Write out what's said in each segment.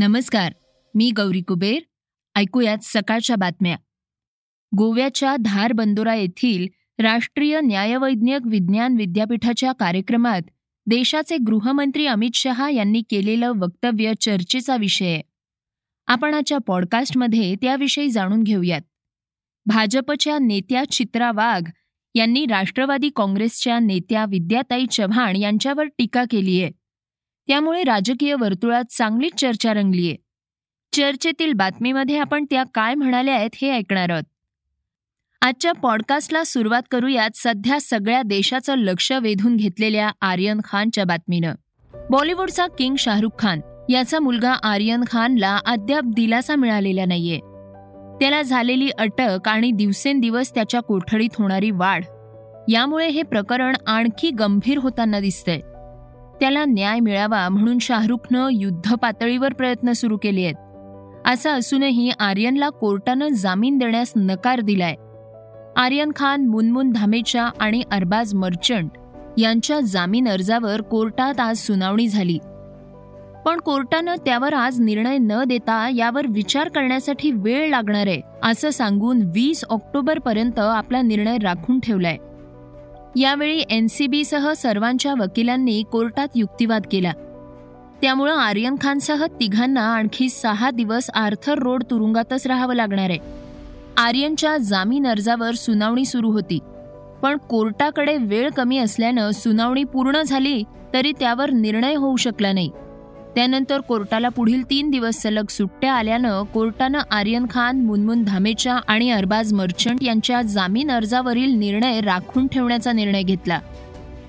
नमस्कार मी गौरी कुबेर. ऐकूयात सकाळच्या बातम्या. गोव्याच्या धार बंदोरा येथील राष्ट्रीय न्यायवैज्ञक विज्ञान विद्यापीठाच्या कार्यक्रमात देशाचे गृहमंत्री अमित शहा यांनी केलेलं वक्तव्य चर्चेचा विषय आहे. आपण आजच्या पॉडकास्टमध्ये त्याविषयी जाणून घेऊयात. भाजपच्या नेत्या चित्रा वाघ यांनी राष्ट्रवादी काँग्रेसच्या नेत्या विद्याताई चव्हाण यांच्यावर टीका केली आहे. त्यामुळे राजकीय वर्तुळात चांगलीच चर्चा रंगलीये चर्चेतील बातमीमध्ये आपण त्या काय म्हणाल्या आहेत हे ऐकणार आहोत. आजच्या पॉडकास्टला सुरुवात करूयात सध्या सगळ्या देशाचं लक्ष वेधून घेतलेल्या आर्यन खानच्या बातमीनं. बॉलिवूडचा किंग शाहरुख खान याचा मुलगा आर्यन खानला अद्याप दिलासा मिळालेला नाहीये. त्याला झालेली अटक आणि दिवसेंदिवस त्याच्या कोठडीत होणारी वाढ यामुळे हे प्रकरण आणखी गंभीर होताना दिसतंय. त्याला न्याय मिळावा म्हणून शाहरुखनं युद्ध पातळीवर प्रयत्न सुरू केले आहेत. असं असूनही आर्यनला कोर्टानं जामीन देण्यास नकार दिलाय. आर्यन खान मुनमुन धामेच्या आणि अरबाज मर्चंट यांच्या जामीन अर्जावर कोर्टात आज सुनावणी झाली. पण कोर्टानं त्यावर आज निर्णय न देता यावर विचार करण्यासाठी वेळ लागणार आहे असं सांगून वीस ऑक्टोबरपर्यंत आपला निर्णय राखून ठेवलाय. यावेळी एनसीबीसह सर्वांच्या वकिलांनी कोर्टात युक्तिवाद केला. त्यामुळं आर्यन खानसह तिघांना आणखी सहा दिवस आर्थर रोड तुरुंगातच राहावं लागणार आहे. आर्यनच्या जामीन अर्जावर सुनावणी सुरू होती. पण कोर्टाकडे वेळ कमी असल्यानं सुनावणी पूर्ण झाली तरी त्यावर निर्णय होऊ शकला नाही. त्यानंतर कोर्टाला पुढील तीन दिवस सलग सुट्ट्या आल्यानं कोर्टानं आर्यन खान मुनमुन धामेच्या आणि अरबाज मर्चंट यांच्या जामीन अर्जावरील निर्णय राखून ठेवण्याचा निर्णय घेतला.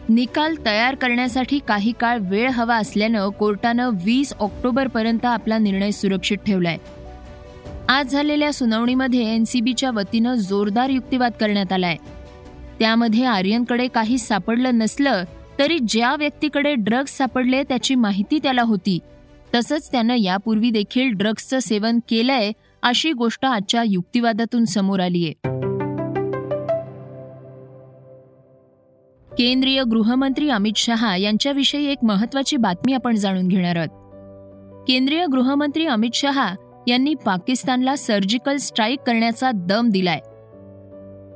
निकाल तयार करण्यासाठी काही काळ वेळ हवा असल्यानं कोर्टानं वीस ऑक्टोबरपर्यंत आपला निर्णय सुरक्षित ठेवलाय. आज झालेल्या सुनावणीमध्ये एनसीबीच्या वतीनं जोरदार युक्तिवाद करण्यात आलाय. त्यामध्ये आर्यनकडे काही सापडलं नसलं तरी ज्या व्यक्तीकडे ड्रग्ज सापडले त्याची माहिती त्याला होती. तसंच त्यानं यापूर्वी देखील ड्रग्जचं सेवन केलंय अशी गोष्ट आजच्या युक्तिवादातून समोर आलीय. केंद्रीय गृहमंत्री अमित शहा यांच्याविषयी एक महत्वाची बातमी आपण जाणून घेणार आहोत. केंद्रीय गृहमंत्री अमित शहा यांनी पाकिस्तानला सर्जिकल स्ट्राईक करण्याचा दम दिलाय.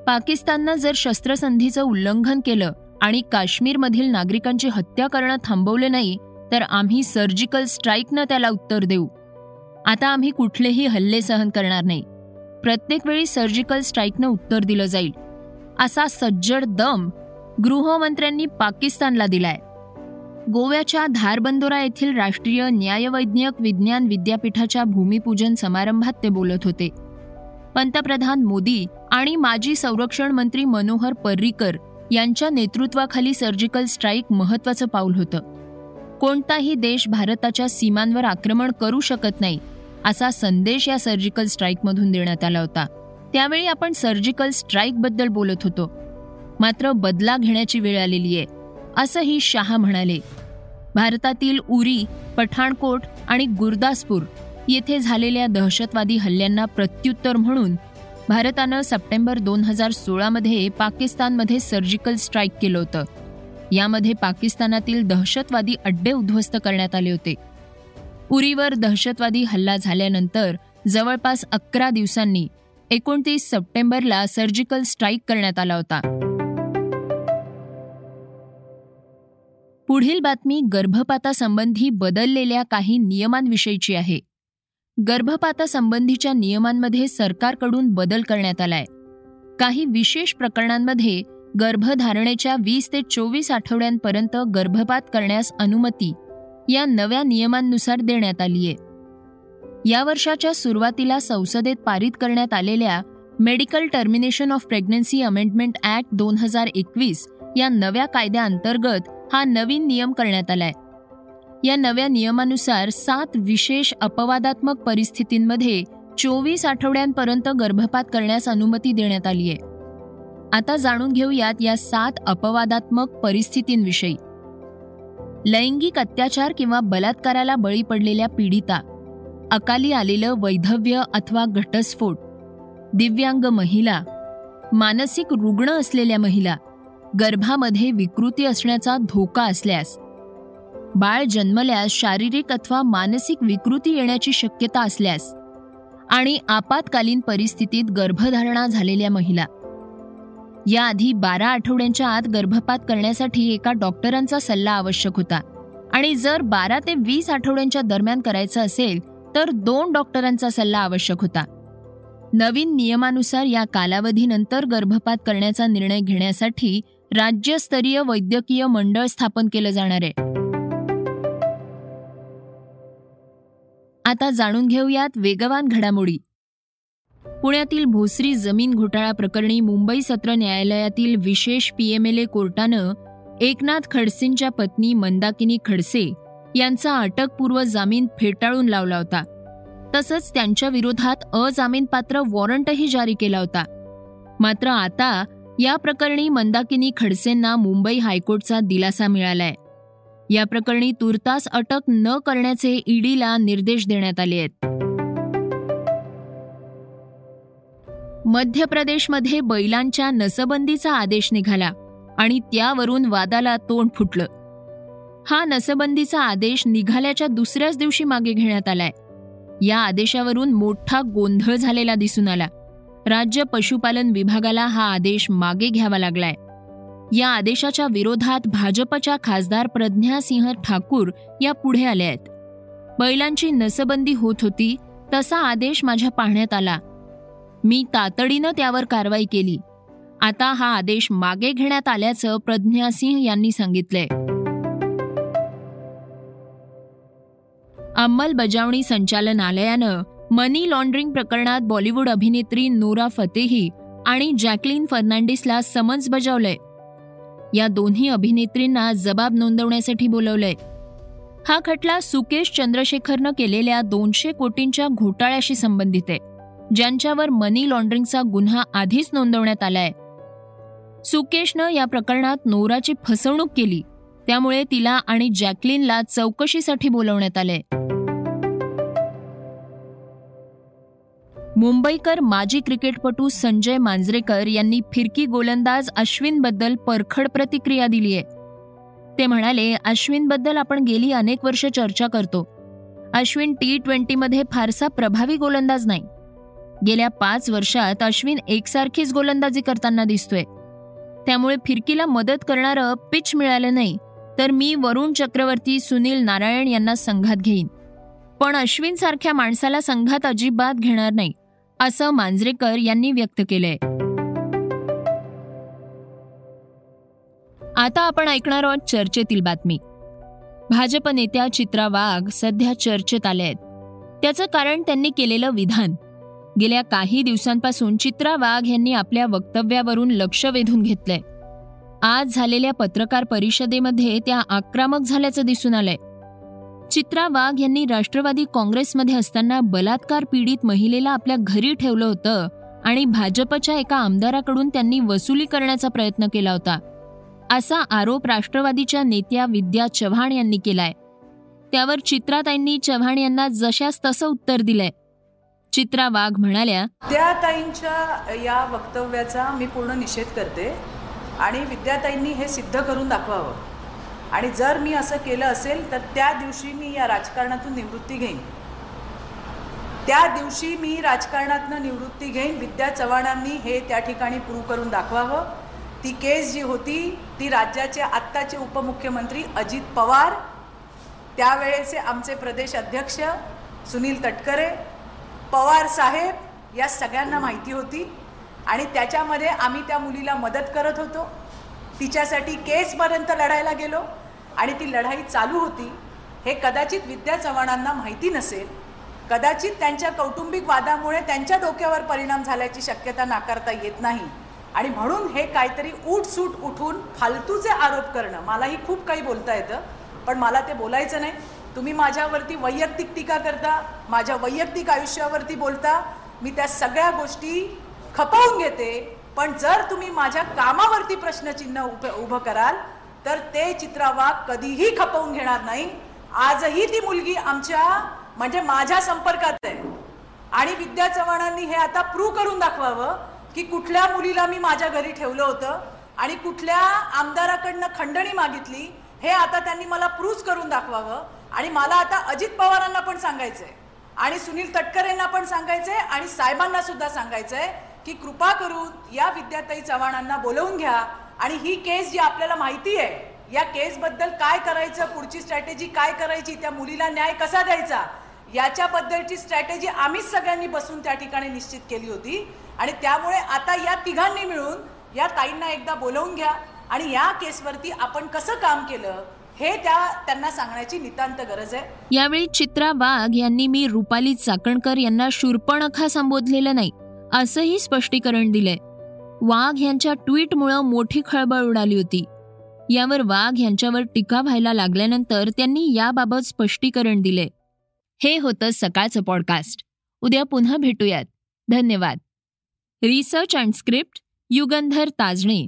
पाकिस्ताननं जर शस्त्रसंधीचं उल्लंघन केलं आणि काश्मीरमधील नागरिकांची हत्या करणं थांबवले नाही तर आम्ही सर्जिकल स्ट्राईकनं त्याला उत्तर देऊ. आता आम्ही कुठलेही हल्ले सहन करणार नाही. प्रत्येक वेळी सर्जिकल स्ट्राईकनं उत्तर दिलं जाईल. असा सज्जड दम गृहमंत्र्यांनी पाकिस्तानला दिलाय. गोव्याच्या धारबंदोरा येथील राष्ट्रीय न्यायवैज्ञक विज्ञान विद्यापीठाच्या भूमिपूजन समारंभात ते बोलत होते. पंतप्रधान मोदी आणि माजी संरक्षण मंत्री मनोहर पर्रीकर यांच्या नेतृत्वाखाली सर्जिकल स्ट्राईक महत्वाचं पाऊल होतं. कोणताही देश भारताच्या सीमांवर आक्रमण करू शकत नाही असा संदेश या सर्जिकल स्ट्राईकमधून देण्यात आला होता. त्यावेळी आपण सर्जिकल स्ट्राईकबद्दल बोलत होतो. मात्र बदला घेण्याची वेळ आलेली आहे असंही शाह म्हणाले. भारतातील उरी पठाणकोट आणि गुरदासपूर येथे झालेल्या दहशतवादी हल्ल्यांना प्रत्युत्तर म्हणून भारतानं सप्टेंबर दोन हजार सोळामध्ये पाकिस्तानमध्ये सर्जिकल स्ट्राईक केलं होतं. यामध्ये पाकिस्तानातील दहशतवादी अड्डे उद्ध्वस्त करण्यात आले होते. उरीवर दहशतवादी हल्ला झाल्यानंतर जवळपास अकरा दिवसांनी एकोणतीस सप्टेंबरला सर्जिकल स्ट्राईक करण्यात आला होता. पुढील बातमी गर्भपातासंबंधी बदललेल्या काही नियमांविषयीची आहे. गर्भपातासंबंधीच्या नियमांमध्ये सरकारकडून बदल करण्यात आलाय. काही विशेष प्रकरणांमध्ये गर्भधारणेच्या वीस ते चोवीस आठवड्यांपर्यंत गर्भपात करण्यास अनुमती या नव्या नियमांनुसार देण्यात आलीये. या वर्षाच्या सुरुवातीला संसदेत पारित करण्यात आलेल्या medical termination of pregnancy amendment act दोन हजार एकवीस या नव्या कायद्याअंतर्गत हा नवीन नियम करण्यात आलाय. या नव्या नियमानुसार सात विशेष अपवादात्मक परिस्थितींमध्ये चोवीस आठवड्यांपर्यंत गर्भपात करण्यास अनुमती देण्यात आली आहे. आता जाणून घेऊयात या सात अपवादात्मक परिस्थितींविषयी. लैंगिक अत्याचार किंवा बलात्काराला बळी पडलेल्या पीडिता अकाली आलेलं वैधव्य अथवा घटस्फोट दिव्यांग महिला मानसिक रुग्ण असलेल्या महिला गर्भामध्ये विकृती असण्याचा धोका असल्यास बाळ जन्मल्यास शारीरिक अथवा मानसिक विकृती येण्याची शक्यता असल्यास आणि आपत्कालीन परिस्थितीत गर्भधारणा झालेल्या महिला. याआधी बारा आठवड्यांच्या आत गर्भपात करण्यासाठी एका डॉक्टरांचा सल्ला आवश्यक होता आणि जर बारा ते वीस आठवड्यांच्या दरम्यान करायचं असेल तर दोन डॉक्टरांचा सल्ला आवश्यक होता. नवीन नियमानुसार या कालावधीनंतर गर्भपात करण्याचा निर्णय घेण्यासाठी राज्यस्तरीय वैद्यकीय मंडळ स्थापन केलं जाणार आहे. आता जाणून घेऊयात वेगवान घडामोडी. पुण्यातील भोसरी जमीन घोटाळा प्रकरणी मुंबई सत्र न्यायालयातील विशेष पीएमएलए कोर्टानं एकनाथ खडसेंच्या पत्नी मंदाकिनी खडसे यांचा अटकपूर्व जामीन फेटाळून लावला होता. तसंच त्यांच्या विरोधात अजामीनपात्र वॉरंटही जारी केला होता. मात्र आता या प्रकरणी मंदाकिनी खडसेंना मुंबई हायकोर्टचा दिलासा मिळालाय. या प्रकरणी तुर्तास अटक न करण्याचे ईडीला निर्देश देण्यात आले आहेत. मध्य प्रदेशमध्ये बैलांच्या नसबंदीचा आदेश निघाला आणि त्यावरून वादाला तोंड फुटलं. हा नसबंदीचा आदेश निघाल्याच्या दुसऱ्याच दिवशी मागे घेण्यात आलाय. या आदेशावरून मोठा गोंधळ झालेला दिसून आला. राज्य पशुपालन विभागाला हा आदेश मागे घ्यावा लागलाय. या आदेशाच्या विरोधात भाजपच्या खासदार प्रज्ञासिंह ठाकूर या पुढे आल्या आहेत. बैलांची नसबंदी होत होती तसा आदेश माझ्या पाहण्यात आला. मी तातडीनं त्यावर कारवाई केली. आता हा आदेश मागे घेण्यात आल्याचं प्रज्ञासिंह यांनी सांगितलंय. अंमलबजावणी संचालनालयानं मनी लॉन्ड्रिंग प्रकरणात बॉलिवूड अभिनेत्री नोरा फतेही आणि जॅकलिन फर्नांडिसला समन्स बजावलंय. या दोन्ही अभिनेत्रींना जबाब नोंदवण्यासाठी बोलवलंय. हा खटला सुकेश चंद्रशेखरनं केलेल्या दोनशे कोटींच्या घोटाळ्याशी संबंधित आहे ज्यांच्यावर मनी लॉन्ड्रिंगचा गुन्हा आधीच नोंदवण्यात आलाय. सुकेशनं या प्रकरणात नोराची फसवणूक केली त्यामुळे तिला आणि जॅकलिनला चौकशीसाठी बोलवण्यात आलंय. मुंबईकर माजी क्रिकेटपटू संजय मांजरेकर यांनी फिरकी गोलंदाज अश्विनबद्दल परखड प्रतिक्रिया दिली आहे. ते म्हणाले अश्विनबद्दल आपण गेली अनेक वर्ष चर्चा करतो. अश्विन टी ट्वेंटीमध्ये फारसा प्रभावी गोलंदाज नाही. गेल्या पाच वर्षात अश्विन एकसारखीच गोलंदाजी करताना दिसतोय. त्यामुळे फिरकीला मदत करणारं पिच मिळालं नाही तर मी वरुण चक्रवर्ती सुनील नारायण यांना संघात घेईन. पण अश्विन सारख्या माणसाला संघात अजिबात घेणार नाही. असं मांजरेकर यांनी व्यक्त केलंय. आता आपण ऐकणार आहोत चर्चेतील बातमी. भाजप नेत्या चित्रा वाघ सध्या चर्चेत आल्या आहेत. त्याचं कारण त्यांनी केलेलं विधान. गेल्या काही दिवसांपासून चित्रा वाघ यांनी आपल्या वक्तव्यावरून लक्ष वेधून घेतलंय. आज झालेल्या पत्रकार परिषदेमध्ये त्या आक्रमक झाल्याचं दिसून आलंय. चित्रा वाघ यांनी राष्ट्रवादी काँग्रेसमध्ये असताना बलात्कार पीडित महिलेला आपल्या घरी ठेवलं होतं आणि भाजपच्या एका आमदाराकडून त्यांनी वसुली करण्याचा प्रयत्न केला होता. असा आरोप राष्ट्रवादीच्या नेत्या विद्या चव्हाण यांनी केलाय. त्यावर चित्राताईंनी चव्हाण यांना जशास तसं उत्तर दिलंय. चित्रा वाघ म्हणाल्या विद्याताईंच्या या वक्तव्याचा मी पूर्ण निषेध करते आणि विद्याताईंनी हे सिद्ध करून दाखवावं. आणि जर मी असं केलं असेल तर त्या दिवशी मी या राजकारणातून निवृत्ती घेईन. त्या दिवशी मी राजकारणातनं निवृत्ती घेईन. विद्या चव्हाणांनी हे त्या ठिकाणी प्रूव्ह करून दाखवावं. ती केस जी होती ती राज्याचे आत्ताचे उपमुख्यमंत्री अजित पवार त्यावेळेचे आमचे प्रदेश अध्यक्ष सुनील तटकरे पवार साहेब या सगळ्यांना माहिती होती. आणि त्याच्यामध्ये आम्ही त्या मुलीला मदत करत होतो. तिच्यासाठी केसपर्यंत लढायला गेलो. आणि ती लढाई चालू होती हे कदाचित विद्या चव्हाणांना माहिती नसेल. कदाचित त्यांच्या कौटुंबिक वादामुळे त्यांच्या डोक्यावर परिणाम झाल्याची शक्यता नाकारता येत नाही. आणि म्हणून हे काहीतरी उठसूट उठून फालतूचे आरोप करणं मलाही खूप काही बोलता येतं पण मला ते बोलायचं नाही. तुम्ही माझ्यावरती वैयक्तिक टीका करता माझ्या वैयक्तिक आयुष्यावरती बोलता मी त्या सगळ्या गोष्टी खपवून घेते पण जर तुम्ही माझ्या कामावरती प्रश्नचिन्ह उभं उभं कराल तर ते चित्रावा कधीही खपवून घेणार नाही. आजही ती मुलगी आमच्या म्हणजे माझ्या संपर्कात आहे. आणि विद्या चव्हाणांनी हे आता प्रूव्ह करून दाखवावं की कुठल्या मुलीला मी माझ्या घरी ठेवलं होतं आणि कुठल्या आमदाराकडनं खंडणी मागितली हे आता त्यांनी मला प्रूव्ह करून दाखवावं. आणि मला आता अजित पवारांना पण सांगायचंय. आणि सुनील तटकरेंना पण सांगायचंय आणि साहेबांना सुद्धा सांगायचंय की कृपा करून या विद्याताई चव्हाणांना बोलवून घ्या. आणि ही केस जी आपल्याला माहिती आहे या केसबद्दल काय करायचं पुढची स्ट्रॅटेजी काय करायची त्या मुलीला न्याय कसा द्यायचा याच्याबद्दलची स्ट्रॅटेजी आम्हीच सगळ्यांनी बसून त्या ठिकाणी निश्चित केली होती. आणि त्यामुळे आता या तिघांनी मिळून या ताईंना एकदा बोलवून घ्या आणि या केसवरती आपण कसं काम केलं हे त्या त्यांना सांगण्याची नितांत गरज आहे. यावेळी चित्रा वाघ यांनी मी रुपाली चाकणकर यांना शूर्पणखा संबोधलेलं नाही असंही स्पष्टीकरण दिलंय. वाघ यांच्या ट्विटमुळं मोठी खळबळ उडाली होती. यावर वाघ यांच्यावर टीका व्हायला लागल्यानंतर त्यांनी याबाबत स्पष्टीकरण दिले. हे होतं सकाळचं पॉडकास्ट. उद्या पुन्हा भेटूयात. धन्यवाद. Research and script Yugandhar Tajane.